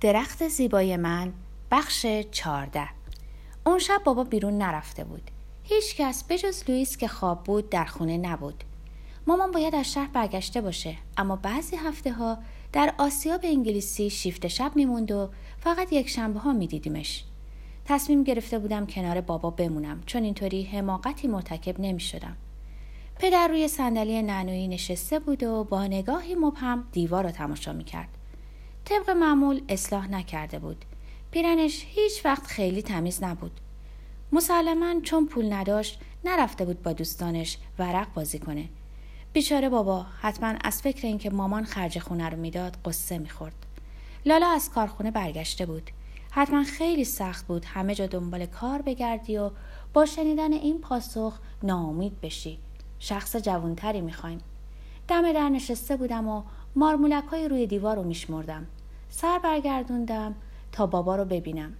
درخت زیبای من بخش چارده اون شب بابا بیرون نرفته بود هیچ کس بجز لوئیس که خواب بود در خونه نبود مامان باید از شهر برگشته باشه اما بعضی هفته ها در آسیاب انگلیسی شیفت شب میموند و فقط یک شنبه ها میدیدیمش تصمیم گرفته بودم کنار بابا بمونم چون اینطوری حماقتی مرتکب نمی شدم. پدر روی صندلی نانویی نشسته بود و با نگاهی مبهم دیوار را تماشا می کرد. طبق معمول اصلاح نکرده بود. پیرنش هیچ وقت خیلی تمیز نبود. مسلما چون پول نداشت نرفته بود با دوستانش ورق بازی کنه. بیچاره بابا حتما از فکر اینکه مامان خرج خونه رو می‌داد قصه می‌خورد. لالا از کارخونه برگشته بود. حتما خیلی سخت بود همه جا دنبال کار بگردی و با شنیدن این پاسخ ناامید بشی. شخص جوانتری می‌خوایم. دم در نشسته بودم و مارمولک های روی دیوار رو میشمردم. سر برگردوندم تا بابا رو ببینم.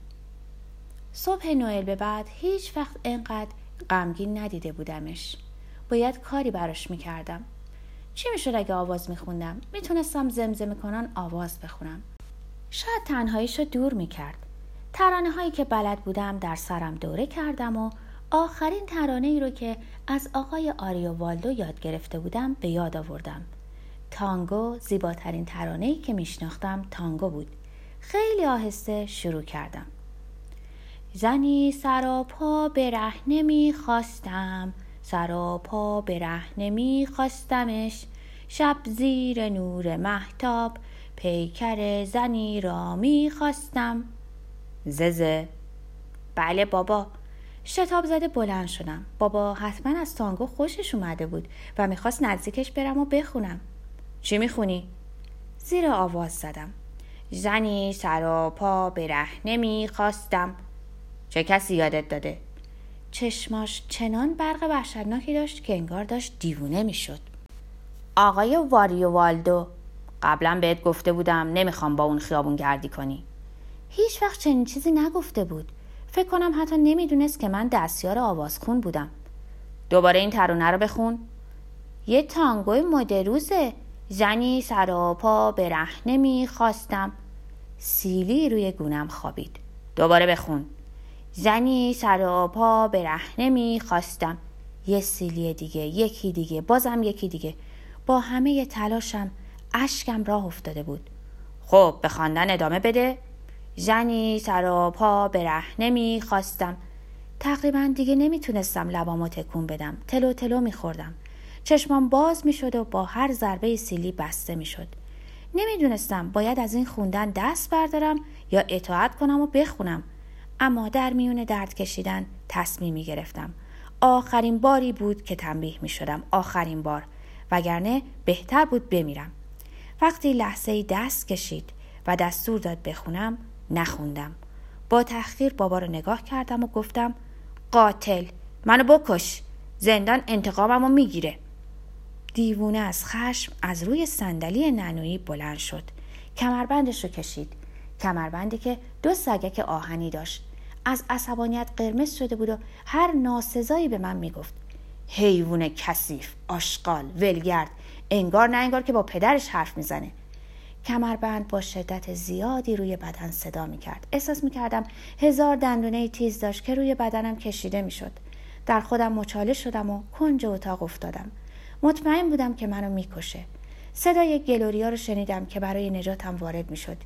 صبح نوئل به بعد هیچ وقت انقدر غمگین ندیده بودمش. باید کاری براش می‌کردم. چی می‌شد اگه آواز میخوندم؟ می‌تونستم زمزمه کنان آواز بخونم. شاید تنهاییش رو دور می‌کرد. ترانه هایی که بلد بودم در سرم دوره کردم و آخرین ترانه ای رو که از آقای آریو والدو یاد گرفته بودم به یاد آوردم. تانگو زیباترین ترانه ای که میشناختم تانگو بود. خیلی آهسته شروع کردم. زنی سر پا به رهنه خواستم سر و پا به رهنه خواستمش شب زیر نور محتاب پیکر زنی را می‌خواستم. ززه. بله بابا. شتاب زده بلند شدم. بابا حتما از تانگو خوشش اومده بود و می‌خواست نزدیکش برم و بخونم. چی می‌خونی؟ زیر آواز زدم. زنی سر و پا به رهنه می‌خواستم چه کسی یادت داده؟ چشماش چنان برق وحشتناکی داشت که انگار داشت دیوونه می‌شد. آقای واریو والدو قبلا بهت گفته بودم نمی‌خوام با اون خیابون گردی کنی. هیچ وقت چنین چیزی نگفته بود. فکر کنم حتی نمی‌دونست که من دستیار آوازخون بودم. دوباره این ترانه رو بخون. یه تانگوی مدروزه. زنی سر و پا به رهنه می‌خواستم سیلی روی گونم خوابید. دوباره بخون. زنی سر و پا به رهنه می‌خواستم یه سیلی دیگه یکی دیگه بازم یکی دیگه. با همه تلاشم اشکم راه افتاده بود. خب به خواندن ادامه بده. زنی سر و پا به رهنه می‌خواستم تقریبا دیگه نمی‌تونستم لبامو تکون بدم. تلو تلو میخوردم. چشمام باز می‌شد و با هر ضربه سیلی بسته می‌شد. نمی‌دونستم باید از این خوندن دست بردارم یا اطاعت کنم و بخونم. اما در میون درد کشیدن تصمیمی گرفتم آخرین باری بود که تنبیه می شدم آخرین بار. وگرنه بهتر بود بمیرم. وقتی لحظه دست کشید و دستور داد بخونم نخوندم. با تحقیر بابا رو نگاه کردم و گفتم قاتل منو بکش. زندان انتقاممو می‌گیره. دیوونه از خشم از روی صندلی ننویی بلند شد. کمربندش رو کشید. کمربندی که دو سگک آهنی داشت. از عصبانیت قرمز شده بود و هر ناسزایی به من می‌گفت. حیوان کثیف آشغال ولگرد. انگار نه انگار که با پدرش حرف می‌زنه. کمربند با شدت زیادی روی بدن صدا می‌کرد. احساس می‌کردم هزار دندونه تیز داشت که روی بدنم کشیده می‌شد. در خودم مچاله شدم و کنج اتاق افتادم. مطمئن بودم که منو می‌کشه. صدای گلوریا رو شنیدم که برای نجاتم وارد می‌شد.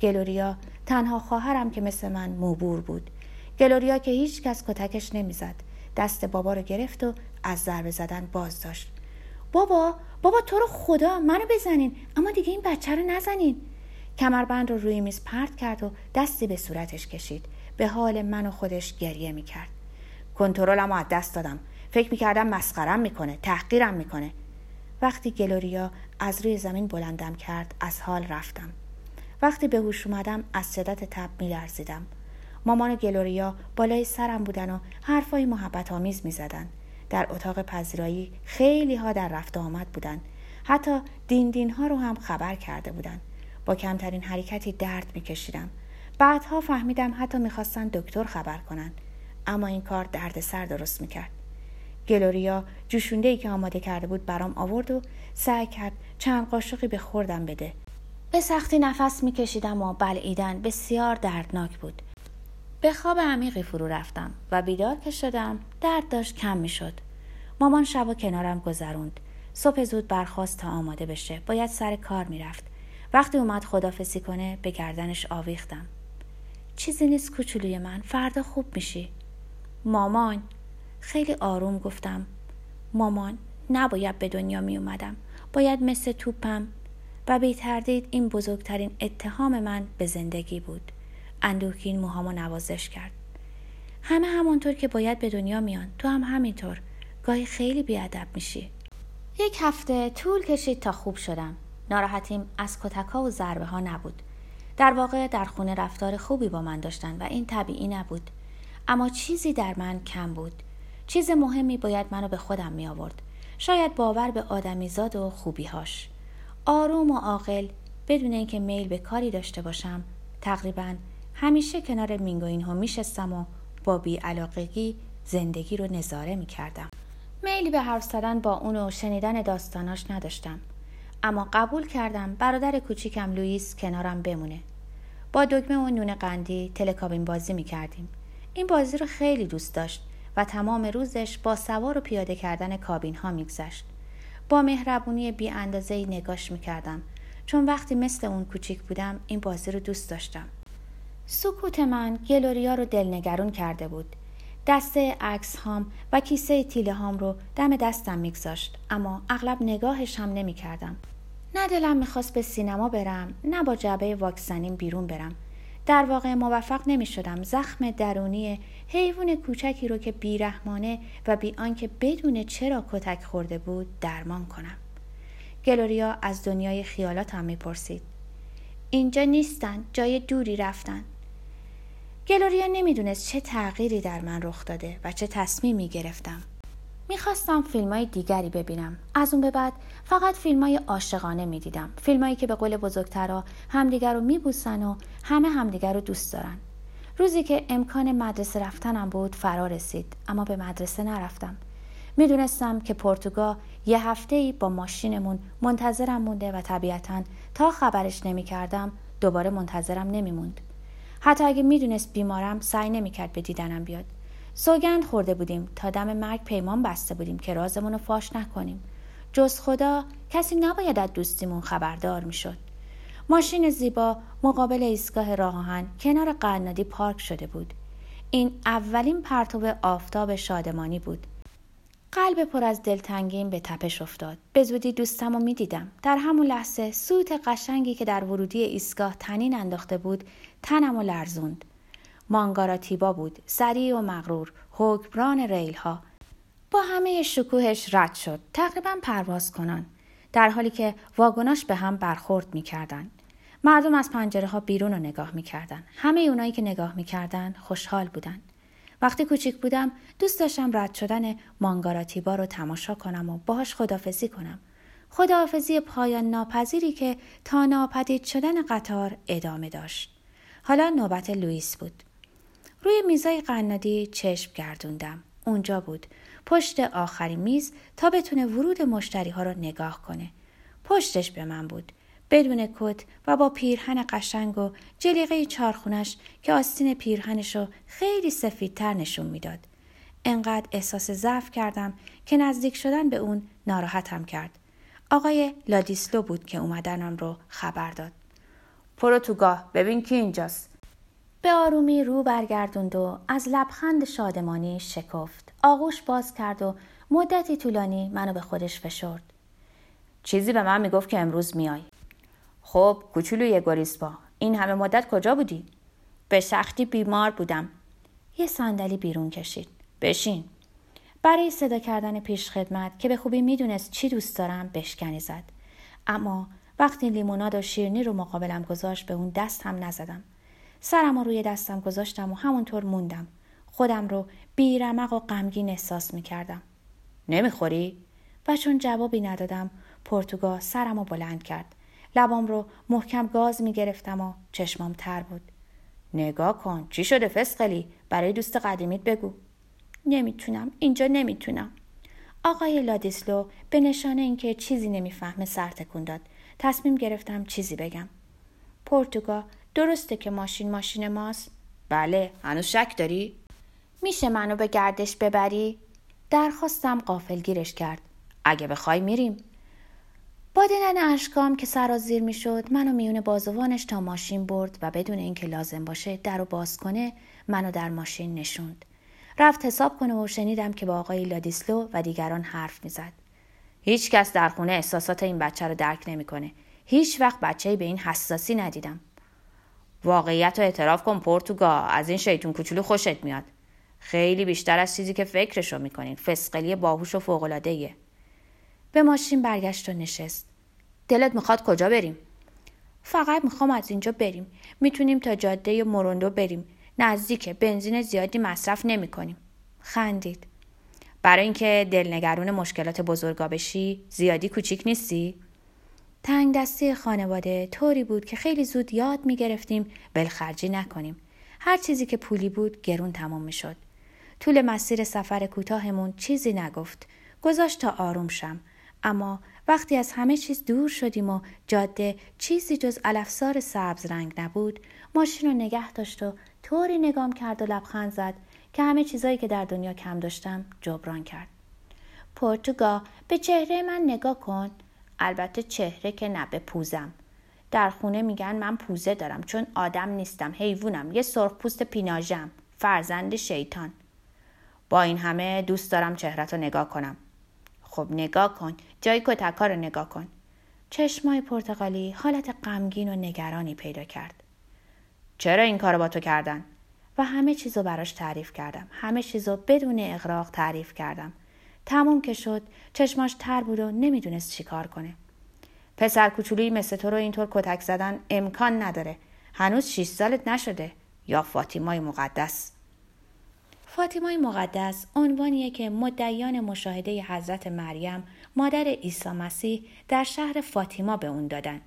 گلوریا تنها خواهرم که مثل من موبور بود. گلوریا که هیچ کس کتکش نمی‌زد. دست بابا رو گرفت و از ضربه زدن باز داشت بابا بابا تو رو خدا منو بزنین. اما دیگه این بچه رو نزنین. کمربند رو روی میز پرت کرد و دستی به صورتش کشید. به حال من و خودش گریه می‌کرد. کنترلم از دست دادم. فکر می‌کردم مسخرم می‌کنه تحقیرم می‌کنه. وقتی گلوریا از روی زمین بلندم کرد از حال رفتم. وقتی به هوش اومدم از شدت تب میلرزیدم. مامان و گلوریا بالای سرم بودن و حرفای محبت آمیز می‌زدن. در اتاق پذیرایی خیلی ها در رفت آمد بودن. حتی دین ها رو هم خبر کرده بودن. با کمترین حرکتی درد میکشیدم. بعدها فهمیدم حتی می‌خواستن دکتر خبر کنن. اما این کار دردسر درست می‌کرد. گلوریا جوشونده ای که آماده کرده بود برام آورد و سعی کرد چند قاشقی به خوردم بده. به سختی نفس میکشیدم و بلعیدن بسیار دردناک بود. به خواب عمیقی فرو رفتم و بیدار که شدم درد داشت کم می‌شد. مامان شب و کنارم گذروند. صبح زود برخواست تا آماده بشه. باید سر کار می‌رفت. وقتی اومد خدافسی کنه به گردنش آویختم. چیزی نیست کوچولوی من. فردا خوب میشی. مامان خیلی آروم گفتم مامان نباید به دنیا می اومدم. باید مثل توپم. و بی تردید این بزرگترین اتهام من به زندگی بود. اندوهگین موهامو نوازش کرد. همه همونطور که باید به دنیا میان تو هم همینطور. گاهی خیلی بیادب میشی. یک هفته طول کشید تا خوب شدم. ناراحتیم از کتکا و ضربه ها نبود. در واقع در خونه رفتار خوبی با من داشتن و این طبیعی نبود. اما چیزی در من کم بود. چیز مهمی باید منو به خودم می آورد شاید باور به آدمیزاد و خوبیهاش. آروم و عاقل بدون اینکه میل به کاری داشته باشم تقریبا همیشه کنار مینگوین ها میشستم و با بیعلاقگی زندگی رو نظاره می‌کردم. میلی به حرف زدن با اون و شنیدن داستاناش نداشتم. اما قبول کردم برادر کوچیکم لوئیس کنارم بمونه. با دکمه و نون قندی تلکابین بازی می‌کردیم. این بازی رو خیلی دوست داشت. و تمام روزش با سوار و پیاده کردن کابین ها میگذشت. با مهربونی بی اندازه نگاش می‌کردم. چون وقتی مثل اون کوچیک بودم این بازی رو دوست داشتم. سکوت من گلوریا رو دلنگرون کرده بود. دسته عکس هام و کیسه تیله هام رو دم دستم میگذاشت اما اغلب نگاهش هم نمی کردم. نه دلم می‌خواست به سینما برم نه با جعبه واکسنین بیرون برم. در واقع موفق نمی شدم زخم درونی حیوان کوچکی رو که بیرحمانه و بی آنکه بدون چرا کتک خورده بود درمان کنم. گلوریا از دنیای خیالاتم می‌پرسید. اینجا نیستن جای دوری رفتن. گلوریا نمی‌دونست چه تغییری در من رخ داده و چه تصمیمی گرفتم. می‌خواستم فیلم های دیگری ببینم. از اون به بعد فقط فیلم های عاشقانه می‌دیدم. فیلم هایی که به قول بزرگترا همدیگر رو میبوسن و همه همدیگر رو دوست دارن. روزی که امکان مدرسه رفتنم بود فرا رسید اما به مدرسه نرفتم. می‌دونستم که پرتگاه یه هفته ای با ماشینمون منتظرم مونده و طبیعتا تا خبرش نمی‌کردم دوباره منتظرم نمیموند. حتی اگه می‌دونست بیمارم سعی نمی‌کرد به دیدنم بیاد سوگند خورده بودیم تا دم مرگ پیمان بسته بودیم که رازمون رو فاش نکنیم. جز خدا کسی نباید از دوستیمون خبردار می‌شد. ماشین زیبا مقابل ایستگاه راهان کنار قنادی پارک شده بود. این اولین پرتو آفتاب شادمانی بود. قلب پر از دلتنگیم به تپش افتاد. به زودی دوستم رو می‌دیدم. در همون لحظه سوت قشنگی که در ورودی ایستگاه تنین انداخته بود تنم و لرزوند. مانگارا تیبا بود سریع و مغرور حکمران ریل ها با همه شکوهش رد شد تقریبا پرواز کنان در حالی که واگناش به هم برخورد می‌کردند. مردم از پنجره ها بیرون رو نگاه می‌کردن همه اونایی که نگاه می‌کردن خوشحال بودن وقتی کوچیک بودم دوست داشتم رد شدن مانگاراتیبا رو تماشا کنم و باهاش خدافزی کنم. خداحافظی پایان ناپذیری که تا ناپدید شدن قطار ادامه داشت. حالا نوبت لوئیس بود. روی میزای قنادی چشم گردوندم اونجا بود پشت آخرین میز تا بتونه ورود مشتری ها رو نگاه کنه پشتش به من بود بدون کت و با پیرهن قشنگ و جلیقه چارخونش که آستین پیرهنش رو خیلی سفیدتر نشون می‌داد. انقدر احساس ضعف کردم که نزدیک شدن به اون ناراحتم کرد. آقای لادیسلو بود که اومدنم رو خبر داد. پورتوگا ببین کی اینجاست. به آرومی رو برگردوند و از لبخند شادمانی شکفت. آغوش باز کرد و مدتی طولانی منو به خودش فشرد. چیزی به من می‌گفت که امروز میای. خب کوچولوی گریزپا. این همه مدت کجا بودی؟ به سختی بیمار بودم. یه صندلی بیرون کشید. بشین. برای صدا کردن پیش خدمت که به خوبی می‌دونست چی دوست دارم بشکنی زد. اما وقتی لیموناد و شیرنی رو مقابلم گذاشت به اون دست هم نزدم. سرم رو روی دستم گذاشتم و همونطور موندم. خودم رو بیرمق و غمگین احساس می‌کردم. نمی‌خوری؟ و چون جوابی ندادم پرتوگاه سرم رو بلند کرد. لبام رو محکم گاز می گرفتم و چشمام تر بود. نگاه کن چی شده فسقلی؟ برای دوست قدیمیت بگو. نمی‌تونم اینجا نمی‌تونم. آقای لادیسلو به نشانه اینکه چیزی نمی‌فهمه سر تکون داد. تصمیم گرفتم چیزی بگم. پرتوگا درسته که ماشین ماشین ماست؟ بله هنوز شک داری؟ میشه منو به گردش ببری؟ درخواستم قافلگیرش کرد اگه بخوای میریم با دیدن اشکام که سرازیر می‌شد منو میون بازوانش تا ماشین برد و بدون اینکه لازم باشه در رو باز کنه منو در ماشین نشوند رفت حساب کنه و شنیدم که با آقای لادیسلو و دیگران حرف می‌زد هیچ کس در خونه احساسات این بچه رو درک نمی‌کنه هیچ وقت بچه به این حساسی ندیدم واقعیت رو اعتراف کن پرتوگا. از این شیطون کوچولو خوشت میاد. خیلی بیشتر از چیزی که فکرشو می‌کنین. فسقلی باهوش و فوقلادهیه به ماشین برگشت و نشست. دلت می‌خواد کجا بریم؟ فقط می‌خوام از اینجا بریم. می‌تونیم تا جاده مروندو بریم. نزدیکه. بنزین زیادی مصرف نمی کنیم. خندید. برای اینکه دلنگرون مشکلات بزرگا بشی زیادی کوچیک نیستی؟ تنگ دستی خانواده طوری بود که خیلی زود یاد می گرفتیم بلخرجی نکنیم. هر چیزی که پولی بود گرون تمام می شد. طول مسیر سفر کوتاهمون چیزی نگفت. گذاشت تا آروم شم. اما وقتی از همه چیز دور شدیم و جاده چیزی جز الافسار سبز رنگ نبود ماشین رو نگه داشت و طوری نگام کرد و لبخند زد که همه چیزایی که در دنیا کم داشتم جبران کرد پرتوگا به چهره من نگاه کن البته چهره که نه به پوزم. در خونه میگن من پوزه دارم چون آدم نیستم حیوونم یه سرخ پوست پیناژم فرزند شیطان. با این همه دوست دارم چهرت رو نگاه کنم. خب نگاه کن جای کتکا رو نگاه کن. چشمای پرتغالی حالت غمگین و نگرانی پیدا کرد. چرا این کارو با تو کردن؟ و همه چیزو براش تعریف کردم. همه چیزو بدون اقراق تعریف کردم. تموم که شد چشماش تر بود و نمی‌دونست چی کار کنه. پسر کوچولویی مثل تو رو اینطور کتک زدن امکان نداره. هنوز 6 سالت نشده. یا فاطیمای مقدس. فاطیمای مقدس عنوانیه که مدعیان مشاهده حضرت مریم مادر عیسی مسیح در شهر فاطیما به اون دادن.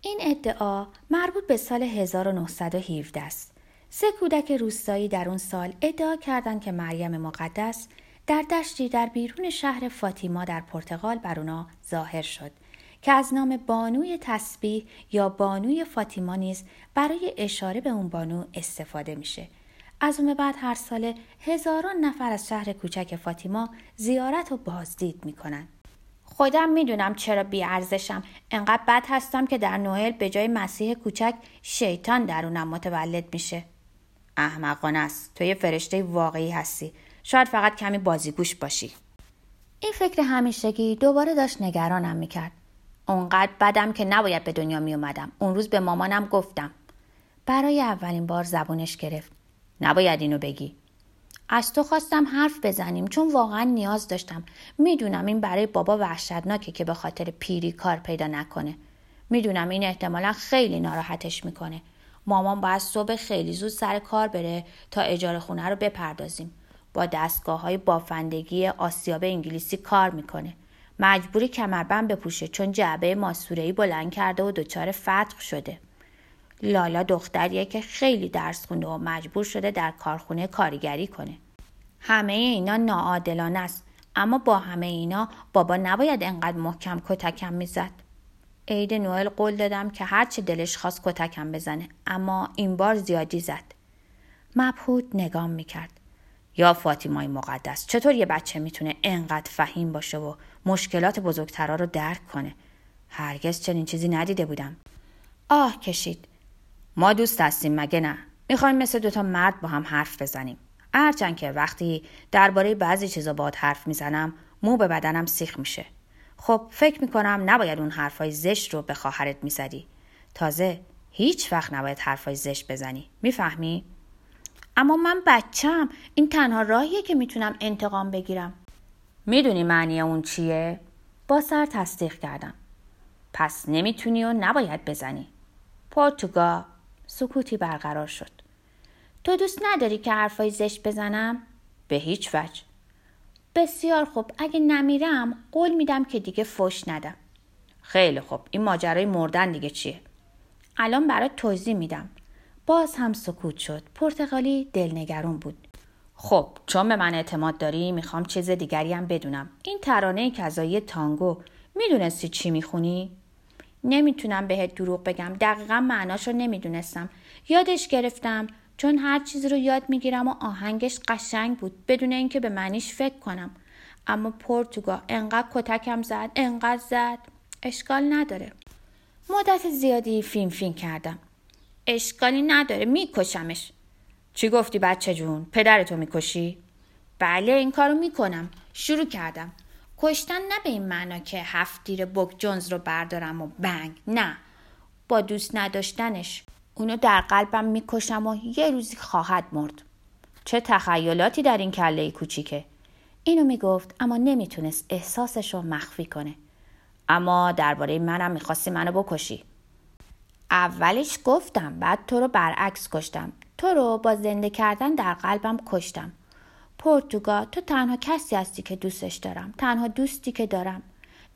این ادعا مربوط به سال 1917 است. سه کودک روستایی در اون سال ادعا کردند که مریم مقدس در دشتی در بیرون شهر فاطیما در پرتغال بر اونا ظاهر شد که از نام بانوی تسبیح یا بانوی فاطیما نیز برای اشاره به اون بانو استفاده میشه. از اون بعد هر ساله هزاران نفر از شهر کوچک فاطیما زیارت و بازدید می‌کنن. خودم می‌دونم چرا بیارزشم انقدر بد هستم که در نوئل به جای مسیح کوچک شیطان درونم متولد میشه احمقانه است تو یه فرشته واقعی هستی شاید فقط کمی بازیگوش باشی. این فکر همیشگی دوباره داشت نگرانم می‌کرد. اونقدر بدم که نباید به دنیا میومدم اون روز به مامانم گفتم. برای اولین بار زبونش گرفت. نباید اینو بگی. از تو خواستم حرف بزنیم چون واقعا نیاز داشتم. می‌دونم این برای بابا وحشتناکه که به خاطر پیری کار پیدا نکنه. می‌دونم این احتمالا خیلی ناراحتش می‌کنه. مامان باید صبح خیلی زود سر کار بره تا اجاره خونه رو بپردازیم. با دستگاه های بافندگی آسیاب انگلیسی کار می‌کنه مجبوری کمربند بپوشه چون جعبه ماسورهی بلند کرده و دچار فتق شده لالا دختریه که خیلی درس خونده و مجبور شده در کارخونه کارگری کنه. همه اینا ناعادلانه است اما با همه اینا بابا نباید انقدر محکم کتکم می‌زد. عید نوئل قول دادم که هرچه دلش خواست کتکم بزنه اما این بار زیادی زد. مبهود نگام می‌کرد. یا فاطیمای مقدس. چطور یه بچه می‌تونه انقدر فهیم باشه و مشکلات بزرگترا رو درک کنه؟ هرگز چنین چیزی ندیده بودم. آه کشید. ما دوست هستیم مگه نه؟ می‌خوایم مثل دوتا مرد با هم حرف بزنیم. هرچند که وقتی درباره بعضی چیزا باد حرف می‌زنم مو به بدنم سیخ میشه. خب فکر می‌کنم نباید اون حرفای زشت رو به خواهرت می‌زدی. تازه هیچ وقت نباید حرفای زشت بزنی. می‌فهمی؟ اما من بچم این تنها راهیه که می‌تونم انتقام بگیرم. می‌دونی معنی اون چیه؟ با سر تصدیق کردم. پس نمی‌تونی و نباید بزنی. پرتوگا سکوتی برقرار شد. تو دوست نداری که حرفای زشت بزنم؟ به هیچ وجه. بسیار خوب. اگه نمیرم قول میدم که دیگه فش ندم. خیلی خوب. این ماجرای مردن دیگه چیه؟ الان برات توضیح میدم. باز هم سکوت شد. پرتغالی دلنگرون بود. خب چون به من اعتماد داری می‌خوام چیز دیگری هم بدونم. این ترانه کذایی تانگو می‌دونستی چی می‌خونی؟ نمی‌تونم بهت دروغ بگم. دقیقا معناش رو نمی‌دونستم. یادش گرفتم چون هر چیزی رو یاد می‌گیرم و آهنگش قشنگ بود. بدون اینکه به معنیش فکر کنم. اما پرتوگا انقدر کتکم زد انقدر زد. اشکال نداره. مدت زیادی فیلم فیلم کردم. اشکالی نداره میکشمش. چی گفتی بچه جون؟ پدرتو می‌کشی؟ بله این کارو می‌کنم. شروع کردم. کشتن نه به این معنا که هفتیر بک جونز رو بردارم و بنگ. نه. با دوست نداشتنش. اونو در قلبم می‌کشم و یه روزی خواهد مرد. چه تخیلاتی در این کله کوچیکه. اینو می‌گفت اما نمی‌تونست احساسش رو مخفی کنه. اما درباره منم می‌خواستی منو بکشی. اولش گفتم بعد تو رو برعکس کشتم. تو رو با زنده کردن در قلبم کشتم. پرتوگا تو تنها کسی هستی که دوستش دارم. تنها دوستی که دارم.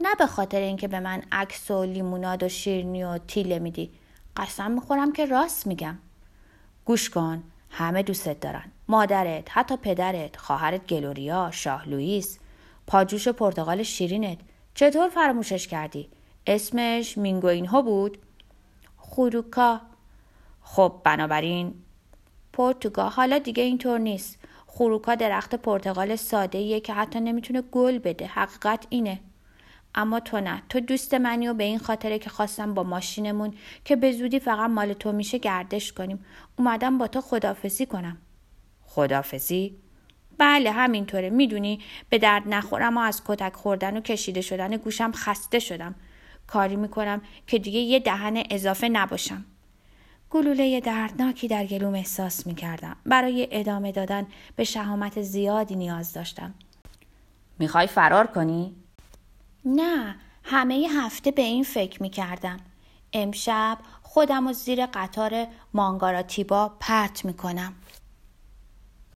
نه به خاطر اینکه به من عکس و لیموناد و شیرنی و تیله میدی. قسم می‌خورم که راست میگم. گوش کن همه دوستت دارن. مادرت حتی پدرت خواهرت گلوریا شاه لوئیس. پاجوش پرتغال شیرینت. چطور فراموشش کردی؟ اسمش مینگوین ها بود؟ خوروکا خب بنابراین پرتوگا حالا دیگه اینطور نیست. خوروکا درخت پرتغال ساده که حتی نمی‌تونه گل بده. حقیقت اینه. اما تو نه. تو دوست منی و به این خاطره که خواستم با ماشینمون که به زودی فقط مال تو میشه گردش کنیم اومدم با تو خدافزی کنم. خدافزی؟ بله همینطوره. می‌دونی به درد نخورم و از کتک خوردن و کشیده شدن گوشم خسته شدم. کاری می‌کنم که دیگه یه دهن اضافه نباشم. گلوله دردناکی در گلوم احساس می‌کردم. برای ادامه دادن به شهامت زیادی نیاز داشتم. می‌خوای فرار کنی؟ نه همه هفته به این فکر می‌کردم. امشب خودم و زیر قطار مانگاراتیبا پرت می‌کنم.